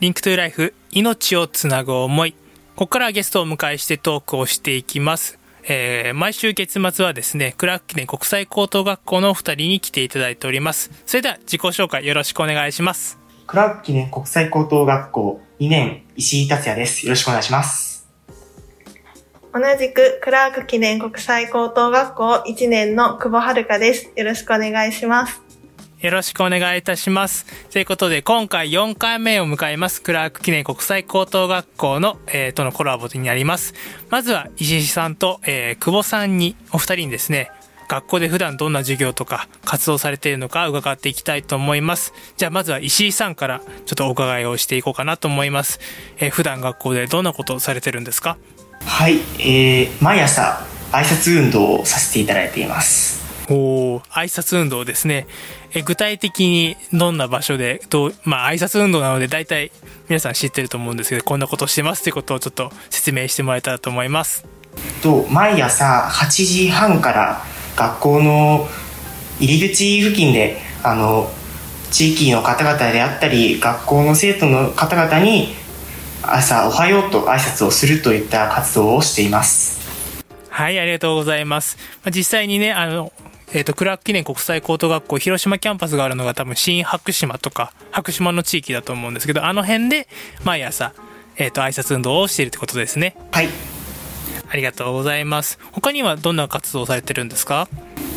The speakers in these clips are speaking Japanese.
Link to Life 命をつなぐ思いここからはゲストをお迎えしてトークをしていきますえー、毎週月末はですね、クラーク記念国際高等学校のお二人に来ていただいております。それでは自己紹介よろしくお願いします。クラーク記念国際高等学校2年、石井達也です。よろしくお願いします。同じくクラーク記念国際高等学校1年の久保遥です。よろしくお願いします。よろしくお願いいたします。ということで、今回4回目を迎えます、クラーク記念国際高等学校の、えー、とのコラボになります。まずは、石井さんと、えー、久保さんに、お二人にですね、学校で普段どんな授業とか活動されているのか伺っていきたいと思います。じゃあまずは石井さんからちょっとお伺いをしていこうかなと思います。えー、普段学校でどんなことをされてるんですか？はい、えー、毎朝挨拶運動をさせていただいています。お挨拶運動ですね。え具体的にどんな場所でどう、まあ、挨拶運動なので大体皆さん知ってると思うんですけどこんなことしてますっていうことをちょっと説明してもらえたらと思います。と毎朝8時半から学校の入り口付近であの地域の方々であったり学校の生徒の方々に朝おはようと挨拶をするといった活動をしていますはいありがとうございます実際にねあのえっ、ー、と、クラーク記念国際高等学校、広島キャンパスがあるのが多分新白島とか、白島の地域だと思うんですけど、あの辺で毎朝、えっ、ー、と、挨拶運動をしているってことですね。はい。ありがとうございます。他にはどんな活動をされてるんですか？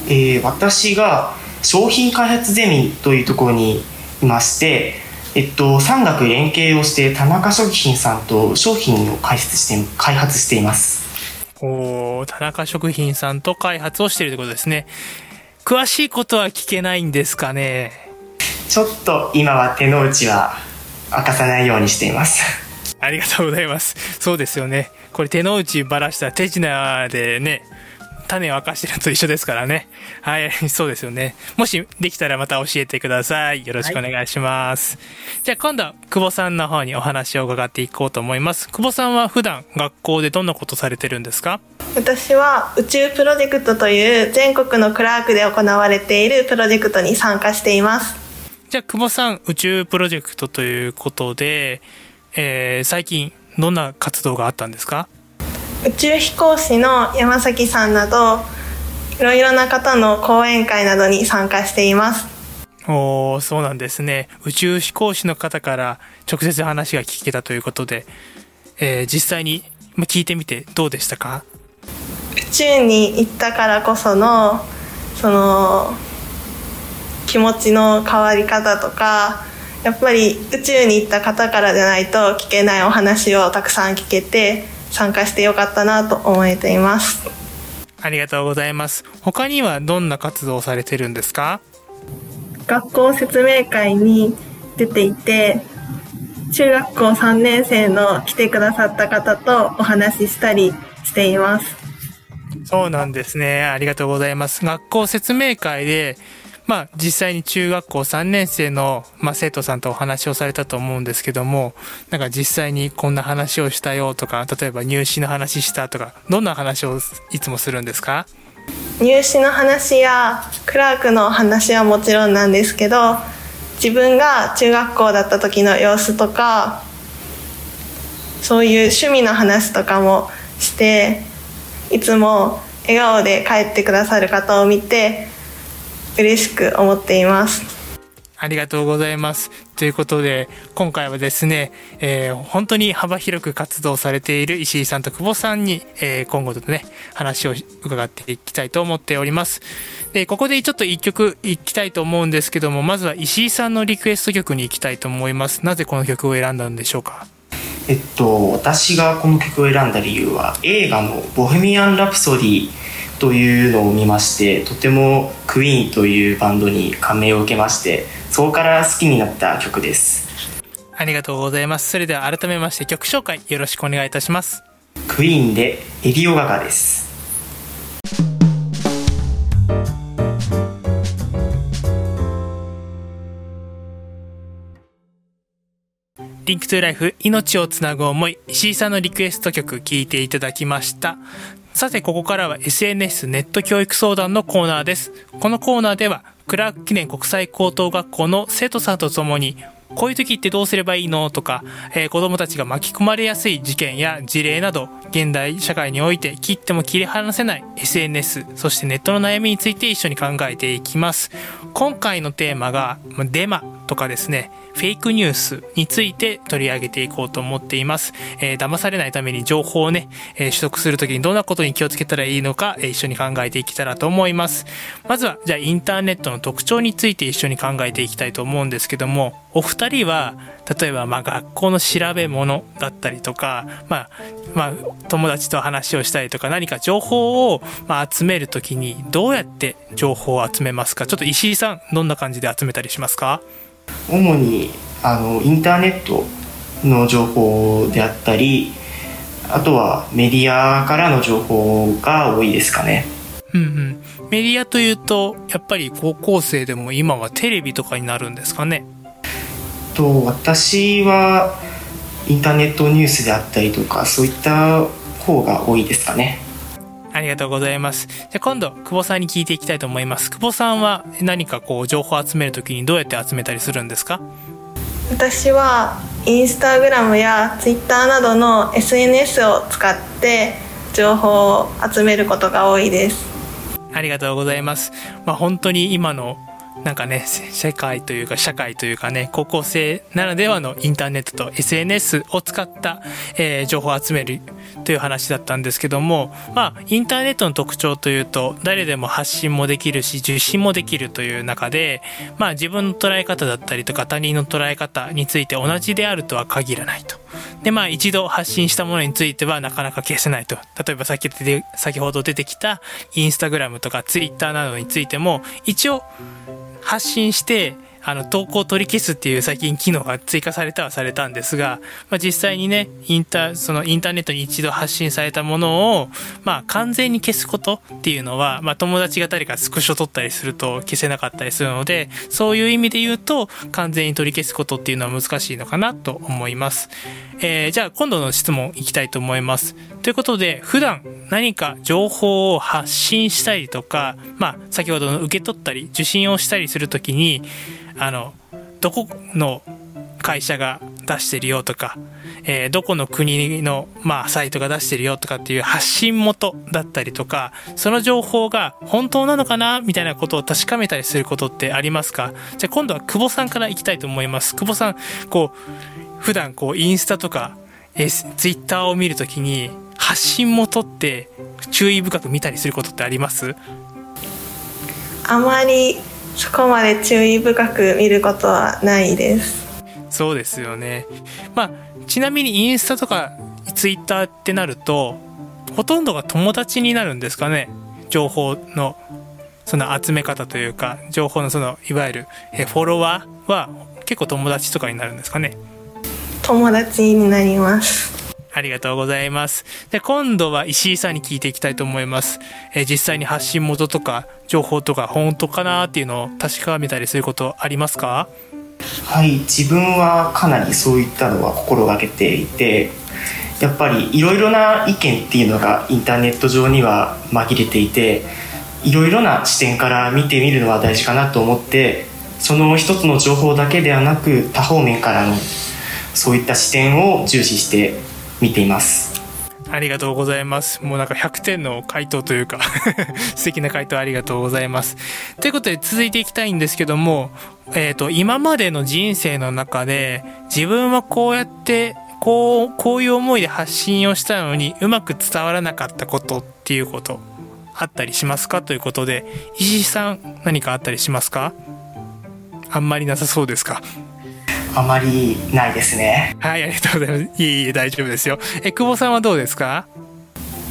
えー、私が商品開発ゼミというところにいまして、えっと、産学連携をして田中食品さんと商品を開発して開発しています。お田中食品さんと開発をしているということですね。詳しいことは聞けないんですかねちょっと今は手の内は明かさないようにしています。ありがとうございます。そうですよね。これ手の内ばらしたら手品でね、種を明かしてるのと一緒ですからね。はい、そうですよね。もしできたらまた教えてください。よろしくお願いします。はい、じゃあ今度は久保さんの方にお話を伺っていこうと思います。久保さんは普段学校でどんなことされてるんですか？私は宇宙プロジェクトという全国のクラークで行われているプロジェクトに参加しています。じゃあ久保さん、宇宙プロジェクトということで、えー、最近どんな活動があったんですか？宇宙飛行士の山崎さんなどいろいろな方の講演会などに参加しています。おおそうなんですね。宇宙飛行士の方から直接話が聞けたということで、えー、実際に聞いてみてどうでしたか？宇宙に行ったからこそのその気持ちの変わり方とかやっぱり宇宙に行った方からでないと聞けないお話をたくさん聞けて参加してよかったなと思えています。ありがとうございます。他にはどんな活動をされてるんですか？学校説明会に出ていて中学校3年生の来てくださった方とお話ししたりしています。そうなんですね。ありがとうございます。学校説明会でまあ、実際に中学校3年生の、まあ、生徒さんとお話をされたと思うんですけどもなんか実際にこんな話をしたよとか例えば入試の話したとかどんな話をいつもするんですか？入試の話やクラークの話はもちろんなんですけど自分が中学校だった時の様子とかそういう趣味の話とかもしていつも笑顔で帰ってくださる方を見て嬉しく思っています。ありがとうございます。ということで、今回はですね、えー、本当に幅広く活動されている石井さんと久保さんに、えー、今後とね、話を伺っていきたいと思っております。で、ここでちょっと一曲いきたいと思うんですけども、まずは石井さんのリクエスト曲に行きたいと思います。なぜこの曲を選んだんでしょうか？えっと、私がこの曲を選んだ理由は、映画のボヘミアン・ラプソディというのを見ましてとてもクイーンというバンドに感銘を受けましてそこから好きになった曲です。ありがとうございます。それでは改めまして曲紹介よろしくお願いいたします。クイーンでレディー・ガガです。 Link to Life 命をつなぐ思い石井さんのリクエスト曲聴いていただきましたさて、ここからは SNS ネット教育相談のコーナーです。このコーナーでは、クラーク記念国際高等学校の生徒さんと共に、こういう時ってどうすればいいのとか、えー、子供たちが巻き込まれやすい事件や事例など、現代社会において切っても切り離せない SNS、そしてネットの悩みについて一緒に考えていきます。今回のテーマが、デマとかですね、フェイクニュースについて取り上げていこうと思っています。えー、騙されないために情報をね、えー、取得するときにどんなことに気をつけたらいいのか、えー、一緒に考えていけたらと思います。まずは、じゃあインターネットの特徴について一緒に考えていきたいと思うんですけども、お二人は、例えば、まあ、学校の調べ物だったりとか、まあ、まあ、友達と話をしたりとか、何か情報を、まあ、集めるときに、どうやって情報を集めますか？ちょっと石井さん、どんな感じで集めたりしますか？主にあのインターネットの情報であったりあとはメディアからの情報が多いですかね。うんうん。メディアというと、やっぱり高校生でも今はテレビとかになるんですかねと、私はインターネットニュースであったりとか、そういった方が多いですかね。ありがとうございます。じゃあ今度、久保さんに聞いていきたいと思います。久保さんは何かこう、情報を集めるときにどうやって集めたりするんですか？私はインスタグラムやツイッターなどの SNS を使って情報を集めることが多いですありがとうございます、まあ、本当に今のなんかね、世界というか社会というかね、高校生ならではのインターネットと SNS を使った、えー、情報を集めるという話だったんですけども、まあ、インターネットの特徴というと、誰でも発信もできるし、受信もできるという中で、まあ、自分の捉え方だったりとか他人の捉え方について同じであるとは限らないと。で、まあ、一度発信したものについてはなかなか消せないと。例えば先先ほど出てきたインスタグラムとかツイッターなどについても、一応、発信して、あの、投稿を取り消すっていう最近機能が追加されたはされたんですが、まあ、実際にね、インター、そのインターネットに一度発信されたものを、まあ、完全に消すことっていうのは、まあ、友達が誰かスクショ取ったりすると消せなかったりするので、そういう意味で言うと、完全に取り消すことっていうのは難しいのかなと思います。えー、じゃあ今度の質問いきたいと思います。ということで、普段何か情報を発信したりとか、まあ、先ほどの受け取ったり、受信をしたりするときに、あの、どこの会社が出してるよとか、えー、どこの国の、まあ、サイトが出してるよとかっていう発信元だったりとか、その情報が本当なのかなみたいなことを確かめたりすることってありますか？じゃあ今度は久保さんからいきたいと思います。久保さん、こう、普段こう、インスタとか、えー、ツイッターを見るときに、発信元って注意深く見たりすることってあります？あまりそこまで注意深く見ることはないです。そうですよね。まあちなみにインスタとかツイッターってなるとほとんどが友達になるんですかね。情報のその集め方というか情報のそのいわゆるフォロワーは結構友達とかになるんですかね。友達になりますありがとうございます。で、今度は石井さんに聞いていきたいと思います。えー、実際に発信元とか情報とか本当かなっていうのを確かめたりすることありますか？はい自分はかなりそういったのは心がけていてやっぱりいろいろな意見っていうのがインターネット上には紛れていていろいろな視点から見てみるのは大事かなと思ってその一つの情報だけではなく多方面からのそういった視点を重視して見ていますありがとうございます。もうなんか100点の回答というか 素敵な回答ありがとうございます。ということで続いていきたいんですけども、え、ー、と、今までの人生の中で自分はこうやってこう、こういう思いで発信をしたのにうまく伝わらなかったことっていうことあったりしますかということで、石井さん何かあったりしますか？あんまりなさそうですか？あまりないですね。はいありがとうございます。いえいえ大丈夫ですよ。え久保さんはどうですか？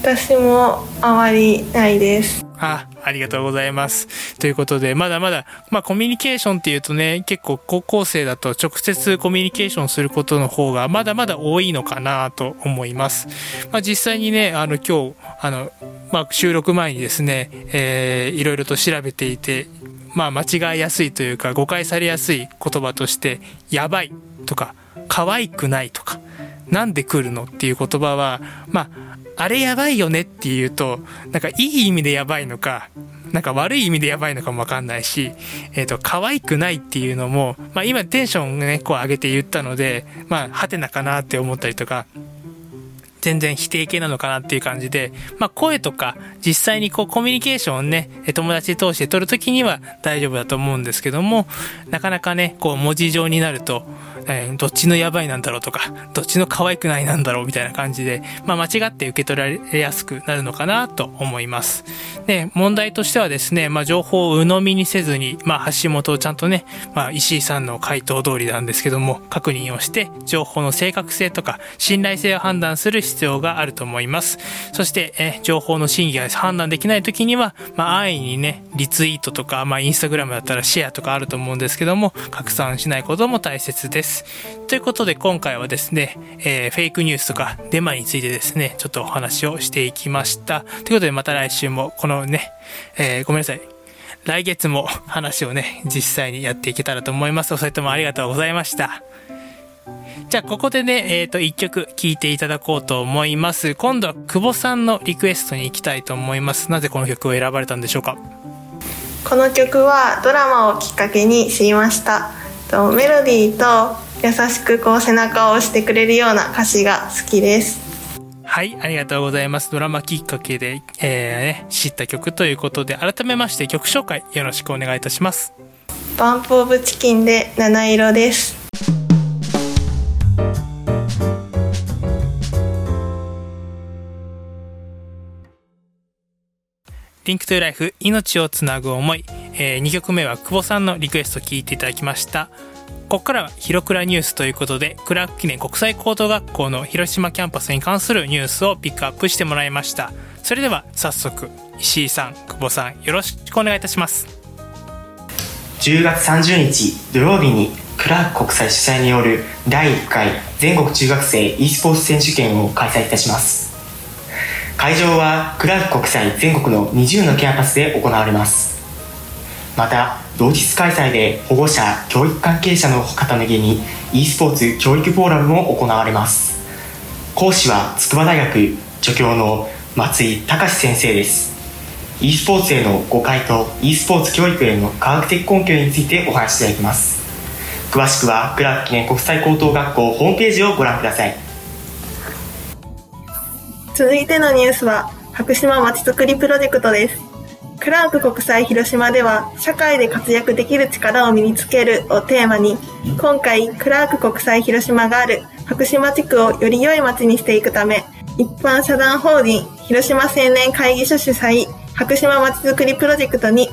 私もあまりないです。あ、ありがとうございます。ということで、まだまだ、まあコミュニケーションっていうとね、結構高校生だと直接コミュニケーションすることの方がまだまだ多いのかなと思います。まあ実際にね、あの今日、あの、まあ収録前にですね、えー、いろいろと調べていて、まあ間違いやすいというか誤解されやすい言葉として、やばいとか、可愛くないとか、なんで来るのっていう言葉は、まあ、あれやばいよねっていうと、なんかいい意味でやばいのか、なんか悪い意味でやばいのかもわかんないし、えっ、ー、と、可愛くないっていうのも、まあ今テンションね、こう上げて言ったので、まあ、はてなかなって思ったりとか、全然否定形なのかなっていう感じで、まあ声とか実際にこうコミュニケーションをね、友達通して取るときには大丈夫だと思うんですけども、なかなかね、こう文字上になると、えー、どっちのやばいなんだろうとか、どっちの可愛くないなんだろうみたいな感じで、まあ間違って受け取られやすくなるのかなと思います。で、問題としてはですね、まあ情報を鵜呑みにせずに、まあ発信元をちゃんとね、まあ石井さんの回答通りなんですけども、確認をして、情報の正確性とか信頼性を判断する必要があると思います。そして、え情報の真偽が判断できない時には、まあ安易にね、リツイートとか、まあインスタグラムだったらシェアとかあると思うんですけども、拡散しないことも大切です。。ということで今回はですね、えー、フェイクニュースとかデマについてですね、ちょっとお話をしていきました。ということでまた来週もこのね、えー、ごめんなさい。来月も 話をね、実際にやっていけたらと思います。お二人ともありがとうございました。じゃあ、ここでね、えっ、ー、と、一曲聴いていただこうと思います。今度は久保さんのリクエストに行きたいと思います。なぜこの曲を選ばれたんでしょうか？この曲はドラマをきっかけに知りました。とメロディーと優しくこう背中を押してくれるような歌詞が好きですはい、ありがとうございます。ドラマきっかけで、えー、ね、知った曲ということで、改めまして曲紹介よろしくお願いいたします。BUMP OF CHICKEN で七色です。 Link to Life 命をつなぐ思い、えー、2曲目は久保さんのリクエスト聞いていただきました。ここからは広倉ニュースということでクラーク記念国際高等学校の広島キャンパスに関するニュースをピックアップしてもらいました。それでは早速石井さん久保さんよろしくお願いいたします。10月30日土曜日にクラーク国際主催による第1回全国中学生 e スポーツ選手権を開催いたします。会場はクラーク国際全国の20のキャンパスで行われます。また同日開催で保護者教育関係者の方向けに e スポーツ教育フォーラムも行われます。講師は筑波大学助教の松井隆先生です。e スポーツへの誤解と e スポーツ教育への科学的根拠についてお話しいただきます。詳しくはクラーク記念国際高等学校ホームページをご覧ください。続いてのニュースは白島まちづくりプロジェクトです。クラーク国際広島では社会で活躍できる力を身につけるをテーマに今回クラーク国際広島がある白島地区をより良い街にしていくため一般社団法人広島青年会議所主催白島まちづくりプロジェクトに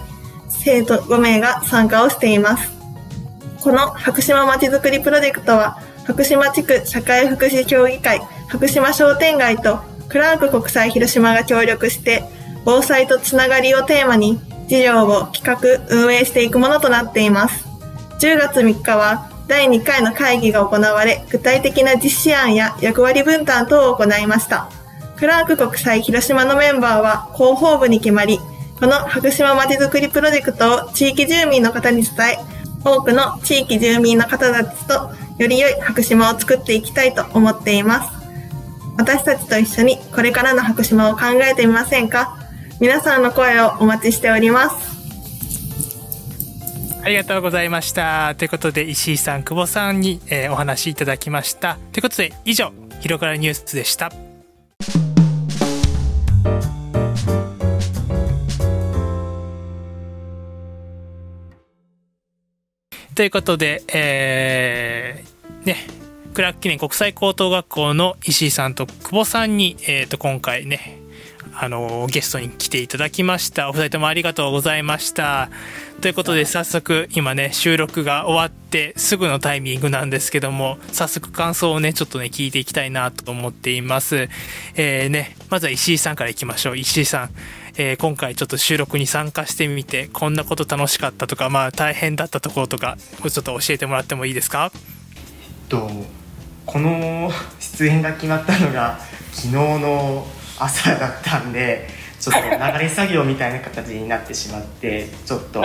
生徒5名が参加をしています。この白島まちづくりプロジェクトは白島地区社会福祉協議会白島商店街とクラーク国際広島が協力して、防災とつながりをテーマに、事業を企画、運営していくものとなっています。10月3日は、第2回の会議が行われ、具体的な実施案や役割分担等を行いました。クラーク国際広島のメンバーは広報部に決まり、この白島まちづくりプロジェクトを地域住民の方に伝え、多くの地域住民の方たちとより良い白島を作っていきたいと思っています。私たちと一緒にこれからの白島を考えてみませんか？皆さんの声をお待ちしております。ありがとうございました。ということで石井さん久保さんに、えー、お話いただきました。ということで以上広からニュースでした。ということで、えー、ね、クラック記念国際高等学校の石井さんと久保さんに、えー、と今回ねあのゲストに来ていただきました。お二人ともありがとうございました。ということで早速今ね収録が終わってすぐのタイミングなんですけども早速感想をねちょっとね聞いていきたいなと思っています。えー、ねまずは石井さんからいきましょう。石井さんえー、今回ちょっと収録に参加してみてこんなこと楽しかったとかまあ大変だったところとかちょっと教えてもらってもいいですか？どうもこの出演が決まったのが昨日の朝だったんでちょっと流れ作業みたいな形になってしまってちょっと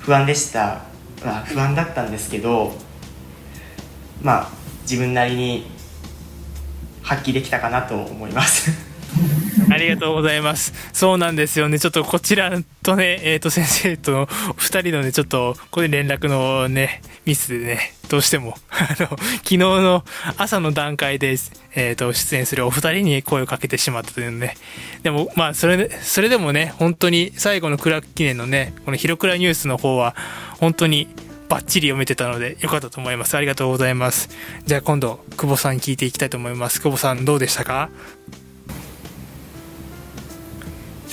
不安でした、まあ、不安だったんですけどまあ自分なりに発揮できたかなと思いますありがとうございます。そうなんですよね。ちょっとこちらとね、えっ、ー、と、先生との二人のね、ちょっと、これ連絡のね、ミスでね、どうしても、あの、昨日の朝の段階で、えっ、ー、と、出演するお二人に声をかけてしまったというので、でも、まあ、それで、それでもね、本当に最後のクラック記念のね、この広倉ニュースの方は、本当にバッチリ読めてたので、よかったと思います。ありがとうございます。じゃあ今度、久保さん聞いていきたいと思います。久保さん、どうでしたか？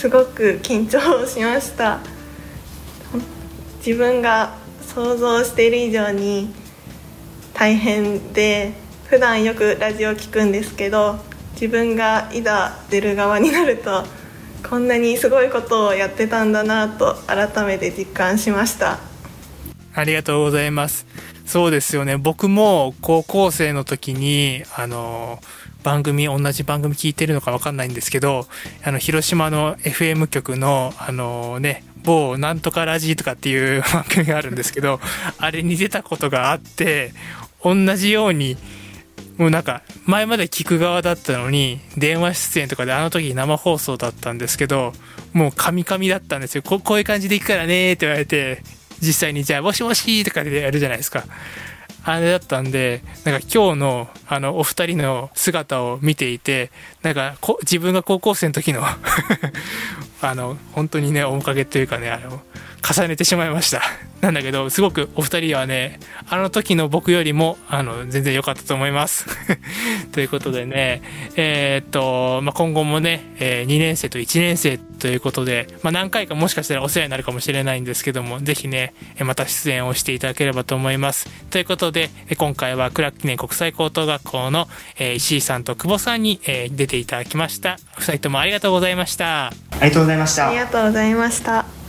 すごく緊張しました。自分が想像している以上に大変で普段よくラジオ聞くんですけど自分がいざ出る側になるとこんなにすごいことをやってたんだなと改めて実感しました。ありがとうございます。そうですよね。僕も高校生の時にあの番組、同じ番組聞いてるのかわかんないんですけど、あの、広島の FM 局の、あのね、某なんとかラジーとかっていう 番組があるんですけど、あれに出たことがあって、同じように、もうなんか、前まで聞く側だったのに、電話出演とかであの時生放送だったんですけど、もうカミカミだったんですよ。ここういう感じで行くからねって言われて、実際にじゃあ、もしもしとかでやるじゃないですか。あれだったんで、なんか今日のあのお二人の姿を見ていて、なんかこ自分が高校生の時の あの、本当にね、面影というかね、あの、重ねてしまいました。なんだけど、すごくお二人はね、あの時の僕よりも、あの、全然良かったと思います。ということでね、えー、っと、まあ、今後もね、えー、2年生と1年生ということで、まあ、何回かもしかしたらお世話になるかもしれないんですけども、ぜひね、また出演をしていただければと思います。ということで、今回はクラッ記念国際高等学校の、えー、石井さんと久保さんに、えー、出ていただきました。二人ともありがとうございました。ありがとうございました。ありがとうございました。